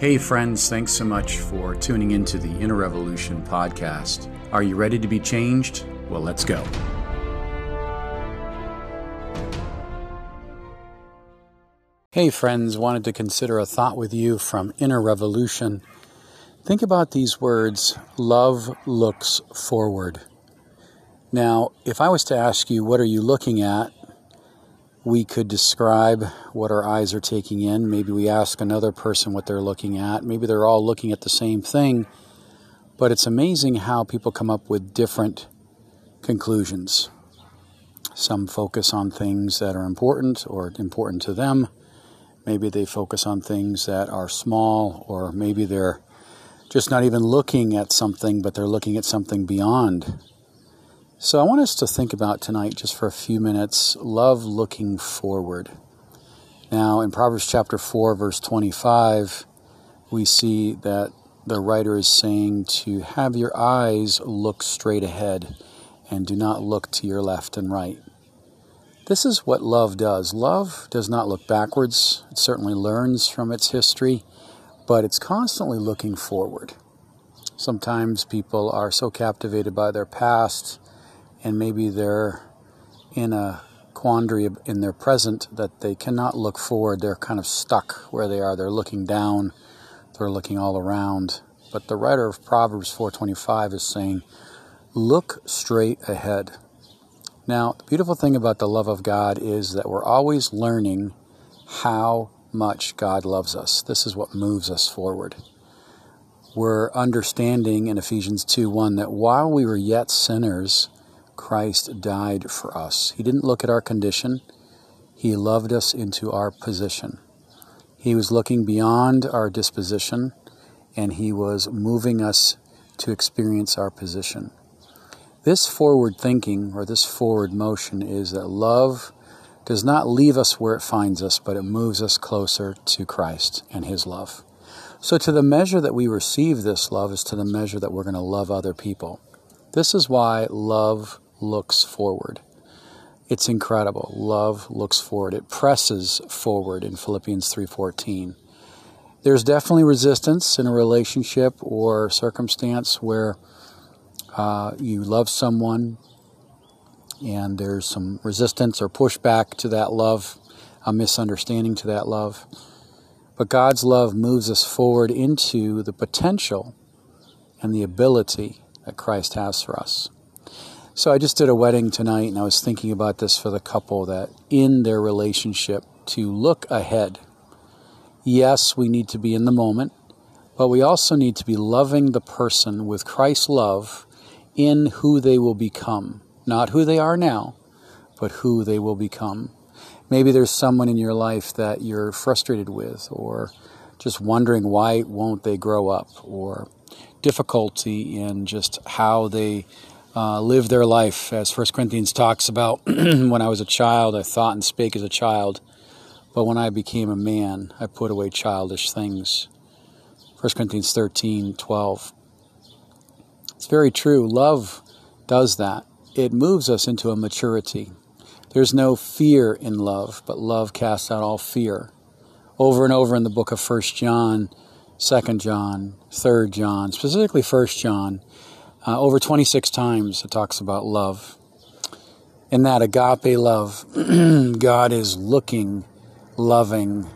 Hey, friends, thanks so much for tuning into the Inner Revolution podcast. Are you ready to be changed? Well, let's go. Hey, friends, wanted to consider a thought with you from Inner Revolution. Think about these words love looks forward. Now, if I was to ask you, what are you looking at? We could describe what our eyes are taking in. Maybe we ask another person what they're looking at. Maybe they're all looking at the same thing. But it's amazing how people come up with different conclusions. Some focus on things that are important or important to them. Maybe they focus on things that are small, or maybe they're just not even looking at something, but they're looking at something beyond so, I want us to think about tonight, just for a few minutes, love looking forward. Now, in Proverbs chapter 4, verse 25, we see that the writer is saying to have your eyes look straight ahead and do not look to your left and right. This is what love does. Love does not look backwards, it certainly learns from its history, but it's constantly looking forward. Sometimes people are so captivated by their past and maybe they're in a quandary in their present that they cannot look forward. They're kind of stuck where they are. They're looking down, they're looking all around. But the writer of Proverbs 4:25 is saying, "Look straight ahead." Now, the beautiful thing about the love of God is that we're always learning how much God loves us. This is what moves us forward. We're understanding in Ephesians 2:1 that while we were yet sinners, Christ died for us. He didn't look at our condition, He loved us into our position. He was looking beyond our disposition and He was moving us to experience our position. This forward thinking or this forward motion is that love does not leave us where it finds us, but it moves us closer to Christ and His love. So, to the measure that we receive this love, is to the measure that we're going to love other people. This is why love looks forward. It's incredible. Love looks forward. It presses forward in Philippians 3:14. There's definitely resistance in a relationship or circumstance where uh, you love someone and there's some resistance or pushback to that love, a misunderstanding to that love. But God's love moves us forward into the potential and the ability that Christ has for us. So I just did a wedding tonight and I was thinking about this for the couple that in their relationship to look ahead. Yes, we need to be in the moment, but we also need to be loving the person with Christ's love in who they will become. Not who they are now, but who they will become. Maybe there's someone in your life that you're frustrated with or just wondering why won't they grow up or difficulty in just how they uh, live their life, as First Corinthians talks about. when I was a child, I thought and spake as a child, but when I became a man, I put away childish things. 1 Corinthians 13, 12. It's very true. Love does that. It moves us into a maturity. There's no fear in love, but love casts out all fear. Over and over in the book of 1 John, 2 John, 3 John, specifically 1 John, uh, over 26 times it talks about love. In that agape love, God is looking, loving,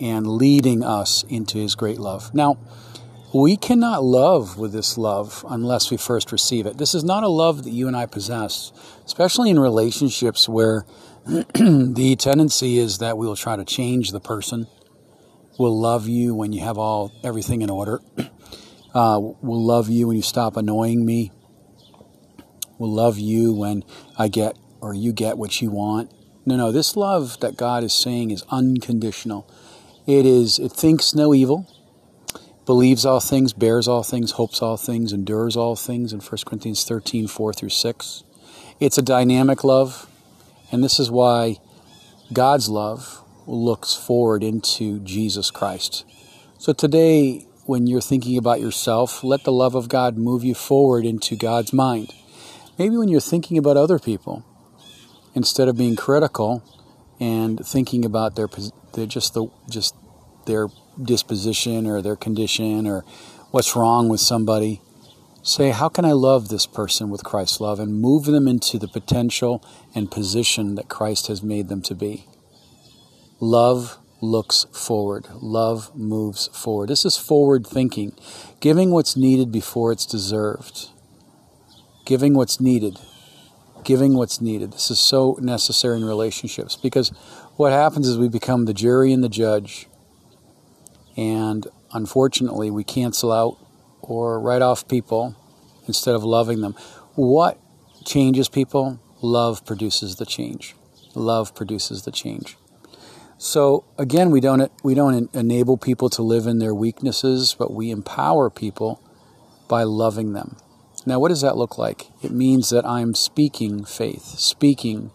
and leading us into His great love. Now, we cannot love with this love unless we first receive it. This is not a love that you and I possess, especially in relationships where the tendency is that we'll try to change the person. We'll love you when you have all everything in order. uh, will love you when you stop annoying me. Will love you when I get or you get what you want. No, no, this love that God is saying is unconditional. It is, it thinks no evil, believes all things, bears all things, hopes all things, endures all things in 1 Corinthians 13, 4 through 6. It's a dynamic love, and this is why God's love looks forward into Jesus Christ. So today, when you're thinking about yourself, let the love of God move you forward into God's mind. Maybe when you're thinking about other people, instead of being critical and thinking about their, their just the just their disposition or their condition or what's wrong with somebody. Say, how can I love this person with Christ's love and move them into the potential and position that Christ has made them to be? Love looks forward. Love moves forward. This is forward thinking, giving what's needed before it's deserved. Giving what's needed. Giving what's needed. This is so necessary in relationships because what happens is we become the jury and the judge. And unfortunately, we cancel out or write off people instead of loving them. What changes people? Love produces the change. Love produces the change. So again, we don't we don't enable people to live in their weaknesses, but we empower people by loving them. Now, what does that look like? It means that I'm speaking faith, speaking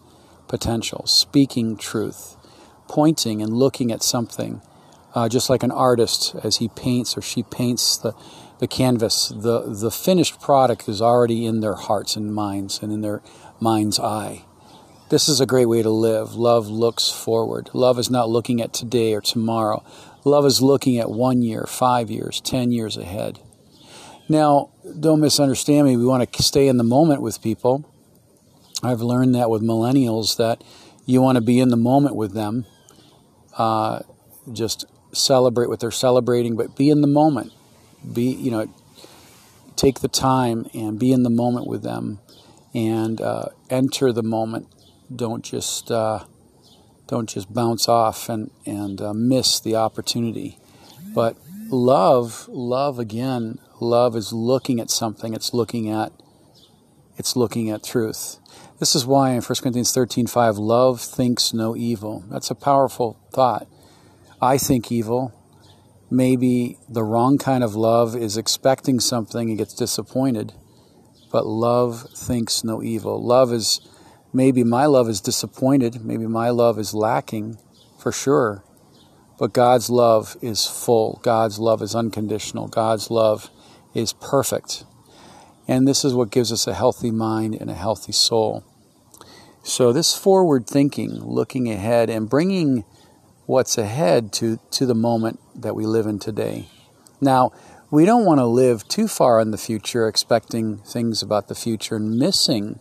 potential, speaking truth, pointing and looking at something, uh, just like an artist as he paints or she paints the the canvas. the The finished product is already in their hearts and minds and in their mind's eye. This is a great way to live. Love looks forward. Love is not looking at today or tomorrow. Love is looking at one year, five years, ten years ahead. Now, don't misunderstand me. We want to stay in the moment with people. I've learned that with millennials that you want to be in the moment with them. Uh, just celebrate what they're celebrating, but be in the moment. Be, you know, take the time and be in the moment with them and uh, enter the moment don't just uh, don't just bounce off and and uh, miss the opportunity. But love, love again, love is looking at something. It's looking at it's looking at truth. This is why in 1 Corinthians 13:5, love thinks no evil. That's a powerful thought. I think evil. Maybe the wrong kind of love is expecting something and gets disappointed. But love thinks no evil. Love is Maybe my love is disappointed. Maybe my love is lacking for sure. But God's love is full. God's love is unconditional. God's love is perfect. And this is what gives us a healthy mind and a healthy soul. So, this forward thinking, looking ahead, and bringing what's ahead to, to the moment that we live in today. Now, we don't want to live too far in the future, expecting things about the future and missing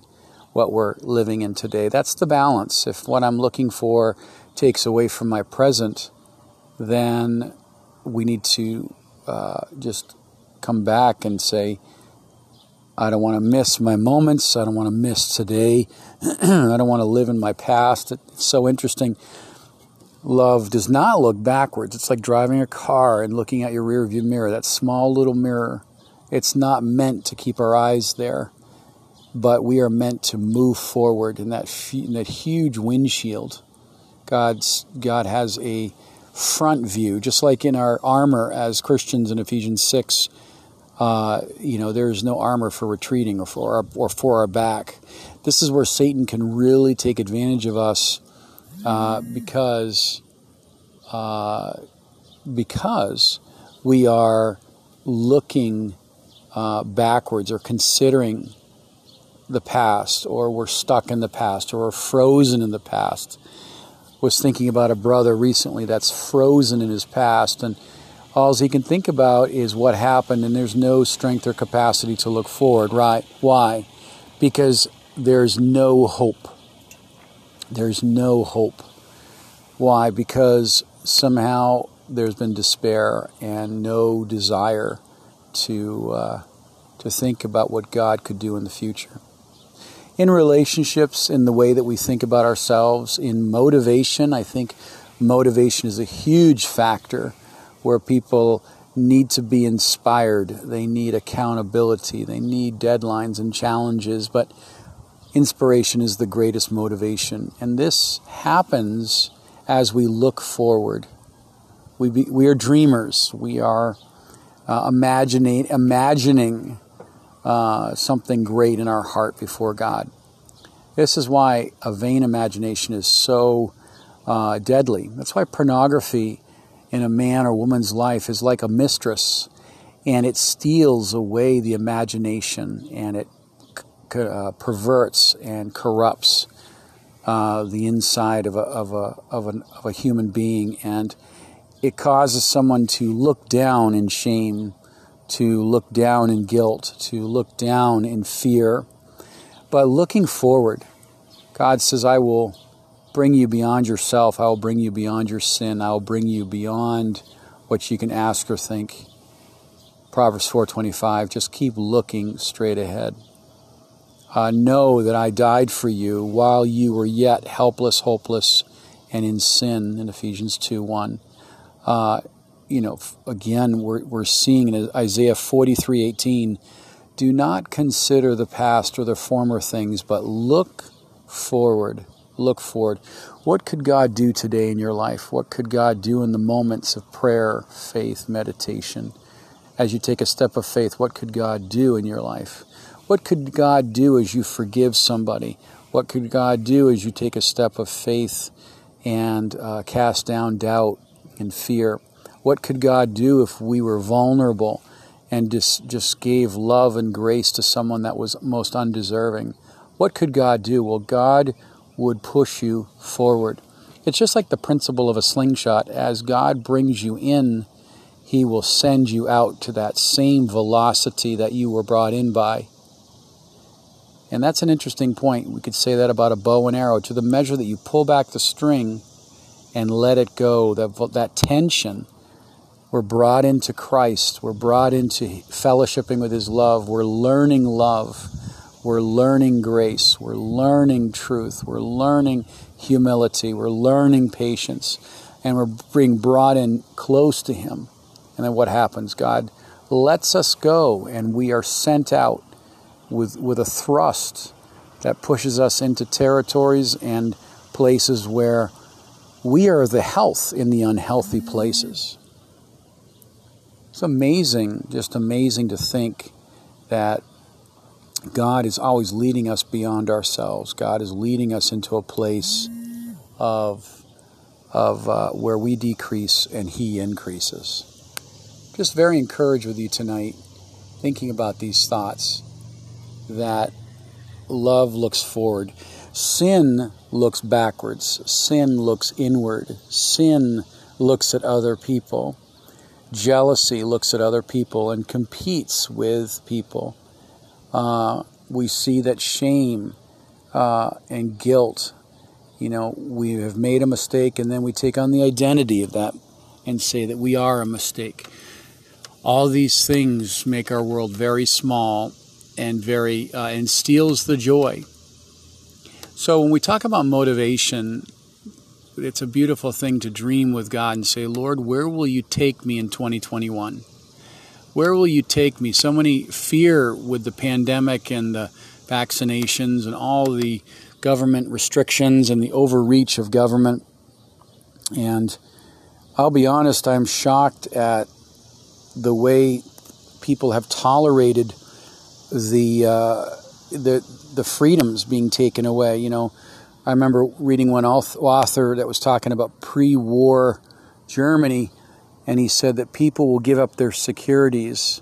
what we're living in today. That's the balance. If what I'm looking for takes away from my present, then we need to uh, just come back and say, I don't want to miss my moments. I don't want to miss today. I don't want to live in my past. It's so interesting. Love does not look backwards. It's like driving a car and looking at your rearview mirror, that small little mirror. It's not meant to keep our eyes there but we are meant to move forward in that in that huge windshield. God's God has a front view, just like in our armor as Christians in Ephesians six. Uh, you know, there is no armor for retreating or for our, or for our back. This is where Satan can really take advantage of us uh, because uh, because we are looking uh, backwards or considering the past or we're stuck in the past or we're frozen in the past. Was thinking about a brother recently that's frozen in his past and all he can think about is what happened and there's no strength or capacity to look forward, right? Why? Because there's no hope. There's no hope. Why? Because somehow there's been despair and no desire to uh, to think about what God could do in the future in relationships, in the way that we think about ourselves, in motivation. I think motivation is a huge factor where people need to be inspired, they need accountability, they need deadlines and challenges, but inspiration is the greatest motivation. And this happens as we look forward. We, be, we are dreamers. We are uh, imagining, imagining uh, something great in our heart before God. This is why a vain imagination is so uh, deadly. That's why pornography in a man or woman's life is like a mistress and it steals away the imagination and it uh, perverts and corrupts uh, the inside of a, of, a, of, an, of a human being and it causes someone to look down in shame, to look down in guilt, to look down in fear. But looking forward, God says, I will bring you beyond yourself. I will bring you beyond your sin. I will bring you beyond what you can ask or think. Proverbs 4:25 just keep looking straight ahead. Uh, know that I died for you while you were yet helpless, hopeless, and in sin in Ephesians 2 1 uh, you know, again, we're, we're seeing in Isaiah 43 18, do not consider the past or the former things, but look forward. Look forward. What could God do today in your life? What could God do in the moments of prayer, faith, meditation? As you take a step of faith, what could God do in your life? What could God do as you forgive somebody? What could God do as you take a step of faith and uh, cast down doubt and fear. What could God do if we were vulnerable and just, just gave love and grace to someone that was most undeserving? What could God do? Well, God would push you forward. It's just like the principle of a slingshot. As God brings you in, He will send you out to that same velocity that you were brought in by. And that's an interesting point. We could say that about a bow and arrow. To the measure that you pull back the string, and let it go. That, that tension. We're brought into Christ. We're brought into fellowshipping with His love. We're learning love. We're learning grace. We're learning truth. We're learning humility. We're learning patience. And we're being brought in close to Him. And then what happens? God lets us go, and we are sent out with, with a thrust that pushes us into territories and places where we are the health in the unhealthy places. It's amazing, just amazing to think that God is always leading us beyond ourselves. God is leading us into a place of, of uh, where we decrease and He increases. Just very encouraged with you tonight, thinking about these thoughts that love looks forward. Sin looks backwards, sin looks inward, sin looks at other people. Jealousy looks at other people and competes with people. Uh, we see that shame uh, and guilt, you know, we have made a mistake and then we take on the identity of that and say that we are a mistake. All these things make our world very small and very uh, and steals the joy so when we talk about motivation, it's a beautiful thing to dream with God and say, Lord, where will you take me in 2021? Where will you take me? So many fear with the pandemic and the vaccinations and all the government restrictions and the overreach of government. And I'll be honest, I'm shocked at the way people have tolerated the uh, the the freedoms being taken away. You know, I remember reading one author that was talking about pre-war Germany, and he said that people will give up their securities,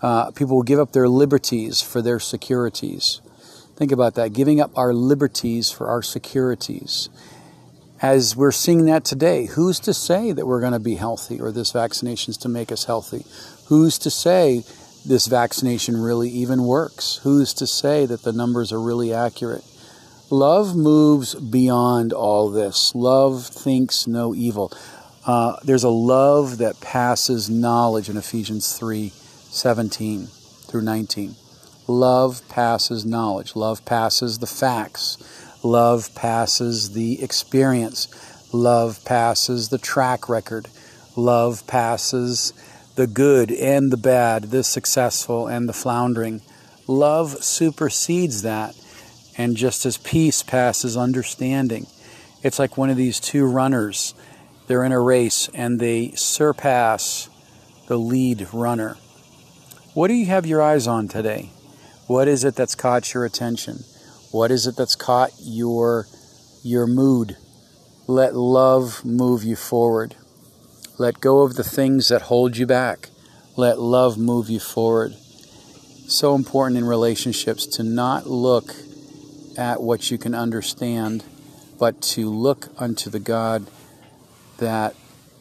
uh, people will give up their liberties for their securities. Think about that, giving up our liberties for our securities. As we're seeing that today, who's to say that we're going to be healthy or this vaccination is to make us healthy? Who's to say this vaccination really even works? Who's to say that the numbers are really accurate? Love moves beyond all this. Love thinks no evil. Uh, there's a love that passes knowledge in Ephesians 3 17 through 19. Love passes knowledge. Love passes the facts. Love passes the experience. Love passes the track record. Love passes the good and the bad, the successful and the floundering. Love supersedes that. And just as peace passes understanding, it's like one of these two runners. They're in a race and they surpass the lead runner. What do you have your eyes on today? What is it that's caught your attention? What is it that's caught your your mood? Let love move you forward. Let go of the things that hold you back. Let love move you forward. So important in relationships to not look at what you can understand, but to look unto the God that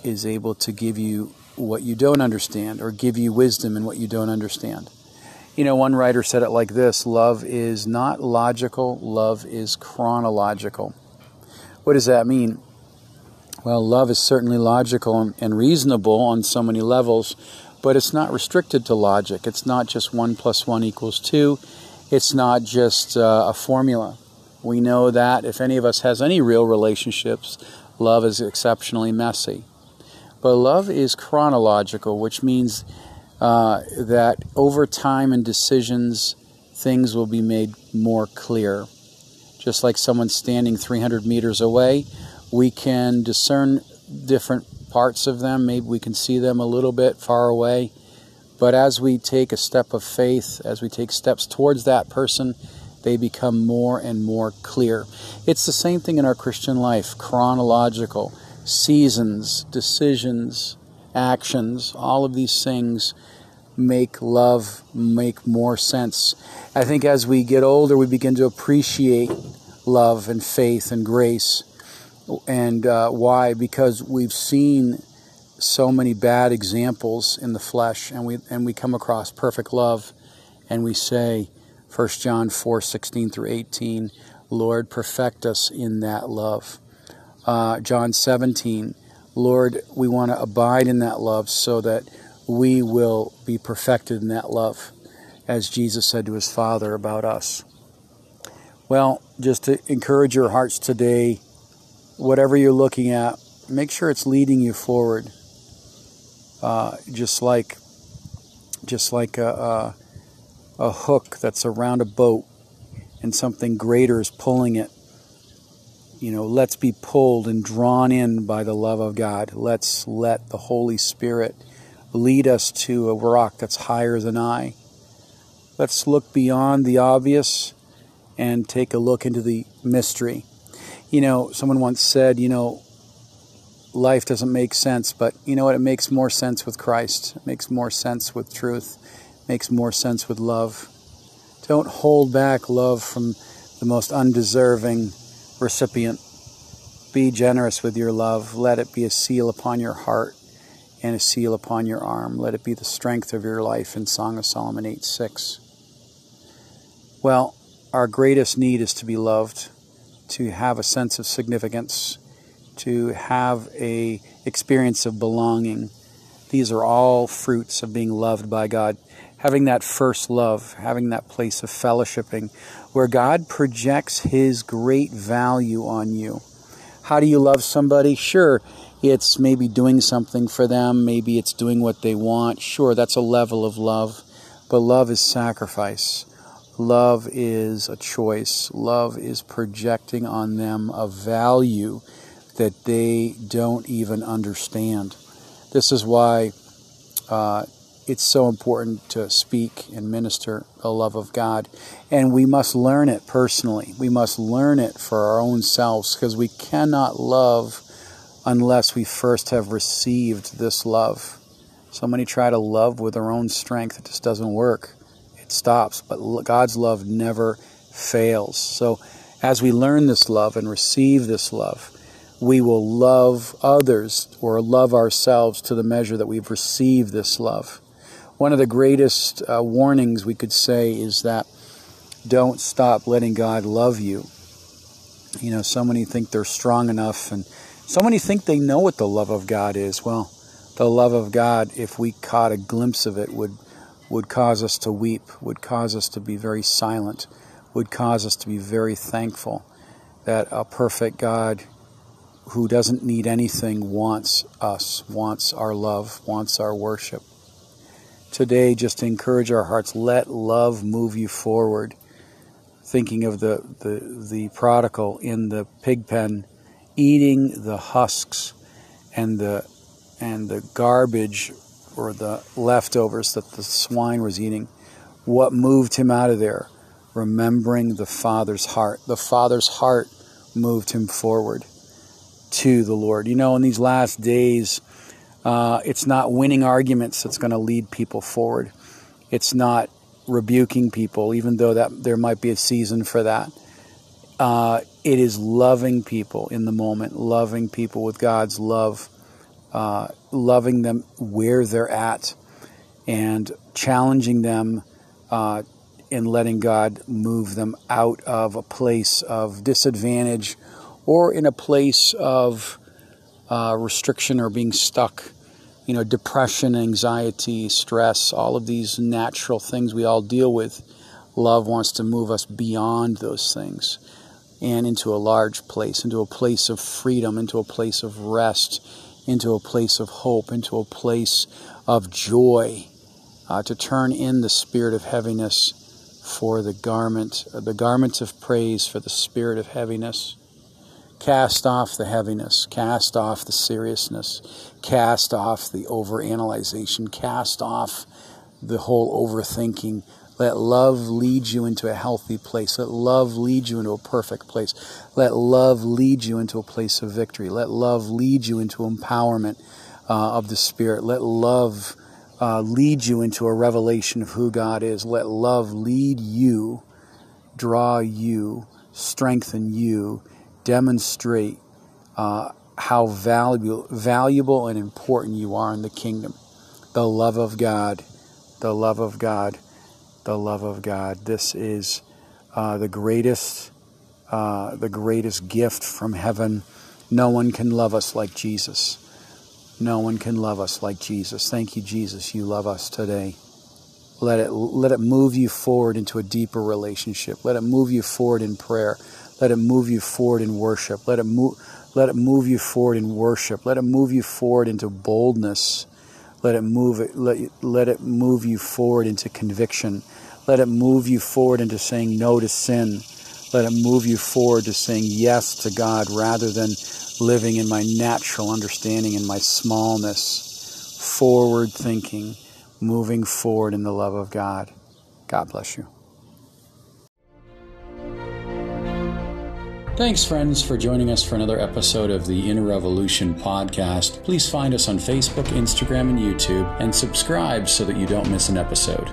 is able to give you what you don't understand or give you wisdom in what you don't understand. You know, one writer said it like this love is not logical, love is chronological. What does that mean? Well, love is certainly logical and reasonable on so many levels, but it's not restricted to logic. It's not just 1 plus 1 equals 2. It's not just uh, a formula. We know that if any of us has any real relationships, love is exceptionally messy. But love is chronological, which means uh, that over time and decisions, things will be made more clear. Just like someone standing 300 meters away, we can discern different parts of them. Maybe we can see them a little bit far away. But as we take a step of faith, as we take steps towards that person, they become more and more clear. It's the same thing in our Christian life chronological, seasons, decisions, actions, all of these things make love make more sense. I think as we get older, we begin to appreciate love and faith and grace. And uh, why? Because we've seen so many bad examples in the flesh, and we and we come across perfect love, and we say, 1 John 4 16 through 18, Lord, perfect us in that love. Uh, John 17, Lord, we want to abide in that love so that we will be perfected in that love, as Jesus said to his Father about us. Well, just to encourage your hearts today, whatever you're looking at, make sure it's leading you forward. Uh, just like, just like a, a, a hook that's around a boat, and something greater is pulling it. You know, let's be pulled and drawn in by the love of God. Let's let the Holy Spirit lead us to a rock that's higher than I. Let's look beyond the obvious and take a look into the mystery. You know, someone once said, you know, life doesn't make sense, but you know what? It makes more sense with Christ. It makes more sense with truth. It makes more sense with love. Don't hold back love from the most undeserving recipient. Be generous with your love. Let it be a seal upon your heart and a seal upon your arm. Let it be the strength of your life in Song of Solomon 8 6. Well, our greatest need is to be loved, to have a sense of significance, to have a experience of belonging. These are all fruits of being loved by God. Having that first love, having that place of fellowshipping where God projects His great value on you. How do you love somebody? Sure, it's maybe doing something for them, maybe it's doing what they want. Sure, that's a level of love, but love is sacrifice. Love is a choice. Love is projecting on them a value that they don't even understand. This is why uh, it's so important to speak and minister the love of God. And we must learn it personally. We must learn it for our own selves because we cannot love unless we first have received this love. So many try to love with their own strength. It just doesn't work. It stops. But God's love never fails. So as we learn this love and receive this love, we will love others or love ourselves to the measure that we've received this love. One of the greatest uh, warnings we could say is that don't stop letting God love you. You know, so many think they're strong enough and so many think they know what the love of God is. Well, the love of God, if we caught a glimpse of it, would would cause us to weep, would cause us to be very silent, would cause us to be very thankful that a perfect God who doesn't need anything wants us, wants our love, wants our worship. Today, just to encourage our hearts, let love move you forward. Thinking of the, the, the prodigal in the pig pen eating the husks and the and the garbage or the leftovers that the swine was eating. What moved him out of there? Remembering the Father's heart. The Father's heart moved him forward to the Lord. You know, in these last days, uh, it's not winning arguments that's going to lead people forward. It's not rebuking people, even though that there might be a season for that. Uh, it is loving people in the moment, loving people with God's love, uh, loving them where they're at, and challenging them uh, in letting God move them out of a place of disadvantage or in a place of uh, restriction or being stuck. You know, depression, anxiety, stress, all of these natural things we all deal with. Love wants to move us beyond those things and into a large place, into a place of freedom, into a place of rest, into a place of hope, into a place of joy, uh, to turn in the spirit of heaviness for the garment, the garments of praise for the spirit of heaviness. Cast off the heaviness, cast off the seriousness, cast off the overanalyzation, cast off the whole overthinking. Let love lead you into a healthy place. Let love lead you into a perfect place. Let love lead you into a place of victory. Let love lead you into empowerment uh, of the Spirit. Let love uh, lead you into a revelation of who God is. Let love lead you, draw you, strengthen you, demonstrate uh, how valuable, valuable and important you are in the kingdom. The love of God, the love of God, the love of God. This is uh, the greatest, uh, the greatest gift from heaven. No one can love us like Jesus. No one can love us like Jesus. Thank you, Jesus. You love us today. Let it, let it move you forward into a deeper relationship. Let it move you forward in prayer. Let it move you forward in worship. Let it move, let it move you forward in worship. Let it move you forward into boldness. Let it move it, let, let it move you forward into conviction. Let it move you forward into saying no to sin. Let it move you forward to saying yes to God rather than living in my natural understanding and my smallness, forward thinking, moving forward in the love of God. God bless you. Thanks, friends, for joining us for another episode of the Inner Revolution podcast. Please find us on Facebook, Instagram, and YouTube, and subscribe so that you don't miss an episode.